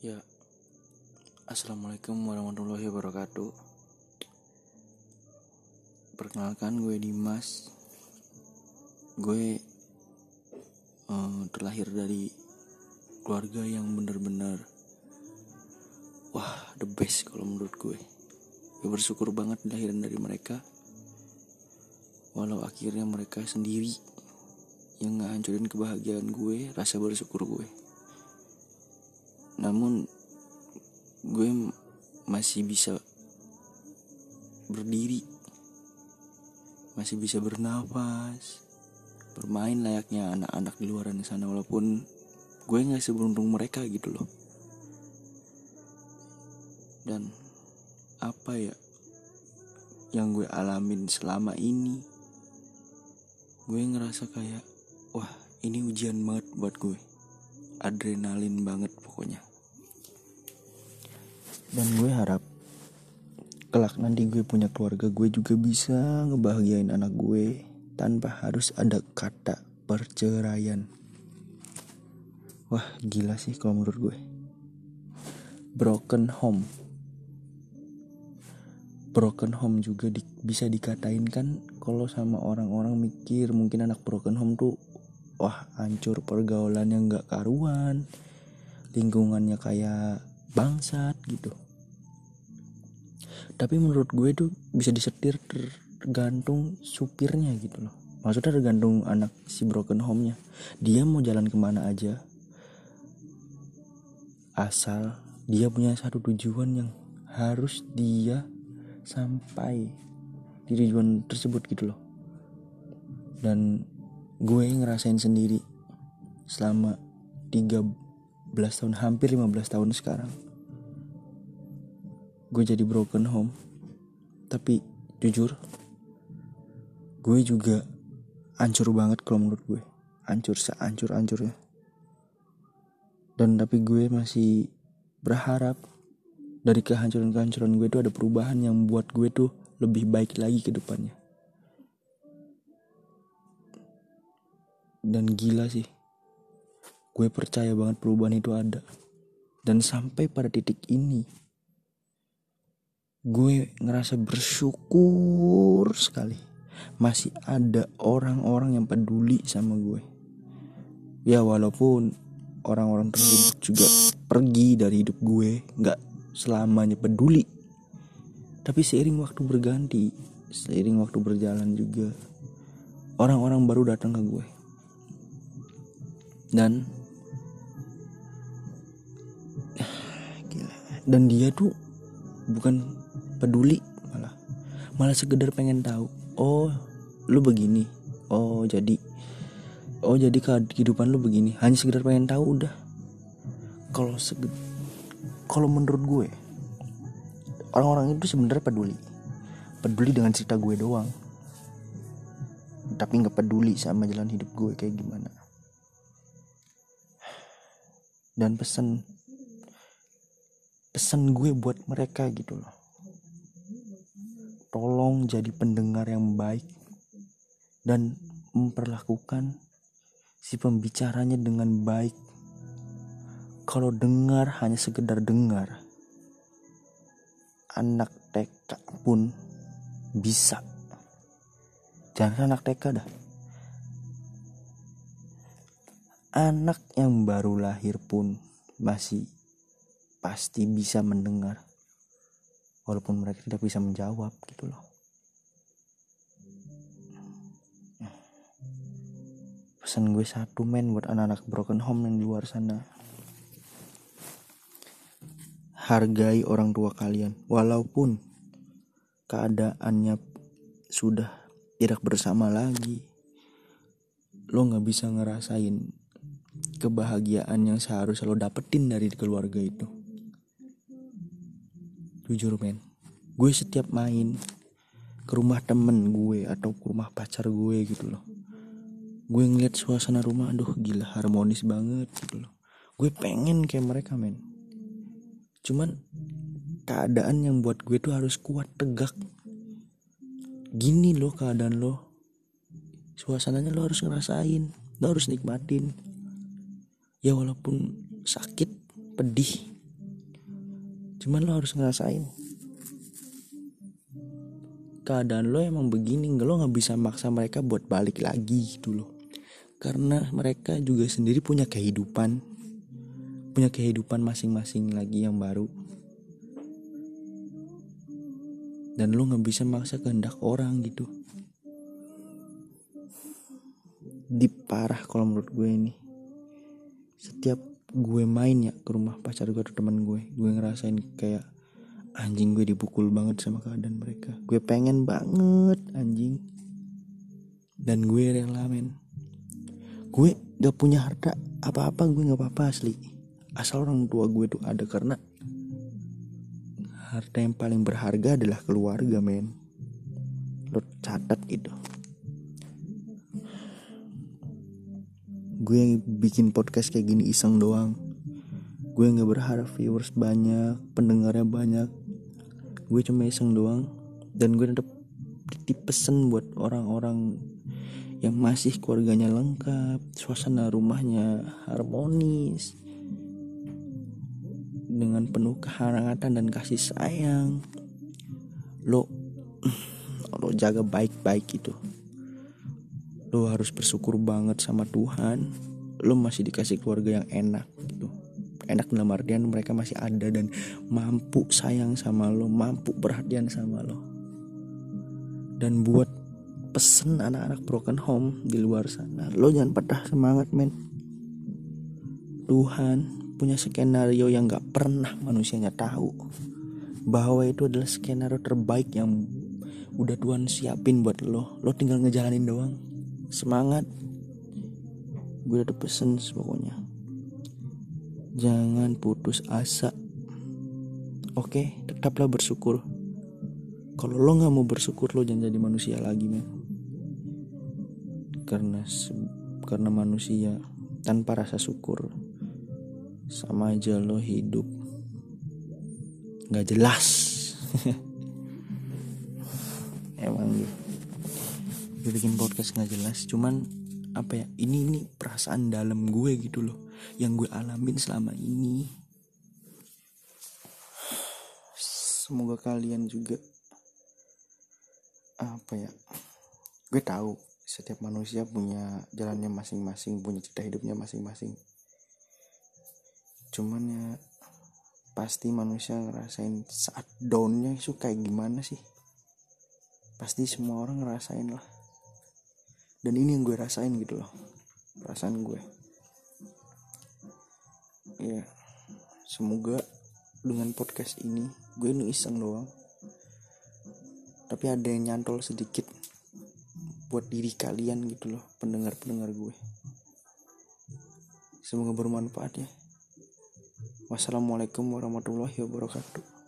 Ya, Assalamualaikum warahmatullahi wabarakatuh. Perkenalkan gue Dimas. Gue uh, terlahir dari keluarga yang bener-bener Wah, the best kalau menurut gue. Gue bersyukur banget lahiran dari mereka. Walau akhirnya mereka sendiri yang ngehancurin kebahagiaan gue, rasa bersyukur gue namun gue masih bisa berdiri. Masih bisa bernafas bermain layaknya anak-anak di luar sana walaupun gue nggak seberuntung mereka gitu loh. Dan apa ya yang gue alamin selama ini gue ngerasa kayak wah ini ujian banget buat gue. Adrenalin banget pokoknya dan gue harap kelak nanti gue punya keluarga gue juga bisa ngebahagiain anak gue tanpa harus ada kata perceraian. Wah gila sih kalau menurut gue. Broken home. Broken home juga di, bisa dikatain kan kalau sama orang-orang mikir mungkin anak broken home tuh wah hancur pergaulannya nggak karuan lingkungannya kayak bangsat gitu. Tapi menurut gue tuh bisa disetir tergantung supirnya gitu loh. Maksudnya tergantung anak si broken home nya dia mau jalan ke mana aja asal dia punya satu tujuan yang harus dia sampai di tujuan tersebut gitu loh. Dan gue ngerasain sendiri selama 13 tahun hampir 15 tahun sekarang. Gue jadi broken home. Tapi jujur gue juga hancur banget kalau menurut gue. Hancur sehancur hancurnya. Dan tapi gue masih berharap dari kehancuran-kehancuran gue itu ada perubahan yang buat gue tuh lebih baik lagi ke depannya. Dan gila sih gue percaya banget perubahan itu ada. Dan sampai pada titik ini gue ngerasa bersyukur sekali. Masih ada orang-orang yang peduli sama gue. Ya walaupun orang-orang tersebut juga pergi dari hidup gue nggak selamanya peduli. Tapi seiring waktu berganti seiring waktu berjalan juga orang-orang baru datang ke gue. Dan dan dia tuh bukan peduli malah. Malah sekedar pengen tahu oh lu begini. Oh jadi. Oh jadi kehidupan lu begini. Hanya sekedar pengen tahu udah. Kalau kalau menurut gue orang-orang itu sebenarnya peduli. Peduli dengan cerita gue doang. Tapi nggak peduli sama jalan hidup gue kayak gimana. Dan pesan pesan gue buat mereka gitu loh. Tolong jadi pendengar yang baik dan memperlakukan si pembicaranya dengan baik. Kalau dengar hanya sekedar dengar anak TK pun bisa. Jangan anak TK dah. Anak yang baru lahir pun masih pasti bisa mendengar. Walaupun mereka tidak bisa menjawab gitu loh. Pesan gue satu men buat anak-anak broken home yang di luar sana. Hargai orang tua kalian walaupun keadaannya sudah tidak bersama lagi. Lo nggak bisa ngerasain kebahagiaan yang seharusnya lo dapetin dari keluarga itu jujur men. Gue setiap main ke rumah temen gue atau ke rumah pacar gue gitu loh. Gue ngeliat suasana rumah aduh gila harmonis banget gitu loh. Gue pengen kayak mereka men. Cuman keadaan yang buat gue tuh harus kuat tegak. Gini loh keadaan lo. Suasananya lo harus ngerasain lo harus nikmatin. Ya walaupun sakit pedih cuman lo harus ngerasain. Keadaan lo emang begini lo nggak bisa maksa mereka buat balik lagi gitu loh. Karena mereka juga sendiri punya kehidupan. Punya kehidupan masing-masing lagi yang baru. Dan lo nggak bisa maksa kehendak orang gitu. Di parah kalau menurut gue ini. Setiap gue main ya ke rumah pacar gue atau teman gue. Gue ngerasain kayak anjing gue dipukul banget sama keadaan mereka. Gue pengen banget anjing. Dan gue rela men. Gue gak punya harta apa-apa gue gak apa-apa asli. Asal orang tua gue tuh ada karena harta yang paling berharga adalah keluarga men. Lo catat gitu gue yang bikin podcast kayak gini iseng doang. Gue nggak berharap viewers banyak pendengarnya banyak. Gue cuma iseng doang. Dan gue tetap titip pesen buat orang-orang yang masih keluarganya lengkap suasana rumahnya harmonis dengan penuh kehangatan dan kasih sayang. Lo lo jaga baik-baik itu lo harus bersyukur banget sama Tuhan. Lo masih dikasih keluarga yang enak gitu. Enak dalam artian mereka masih ada dan mampu sayang sama lo mampu perhatian sama lo. Dan buat pesen anak-anak broken home di luar sana lo jangan patah semangat men. Tuhan punya skenario yang gak pernah manusianya tahu. Bahwa itu adalah skenario terbaik yang udah Tuhan siapin buat lo. Lo tinggal ngejalanin doang semangat. Gue udah pesen pokoknya jangan putus asa. Oke tetaplah bersyukur. Kalau lo nggak mau bersyukur lo jangan jadi manusia lagi men. Karena karena manusia tanpa rasa syukur sama aja lo hidup nggak jelas. Emang gitu bikin podcast nggak jelas cuman apa ya ini ini perasaan dalam gue gitu loh yang gue alamin selama ini. Semoga kalian juga apa ya gue tahu setiap manusia punya jalannya masing-masing punya cerita hidupnya masing-masing. Cuman ya pasti manusia ngerasain saat downnya itu kayak gimana sih? Pasti semua orang ngerasain lah dan ini yang gue rasain gitu loh. Perasaan gue. Ya semoga dengan podcast ini gue ini iseng doang. Tapi ada yang nyantol sedikit buat diri kalian gitu loh pendengar-pendengar gue. Semoga bermanfaat ya. Wassalamualaikum warahmatullahi wabarakatuh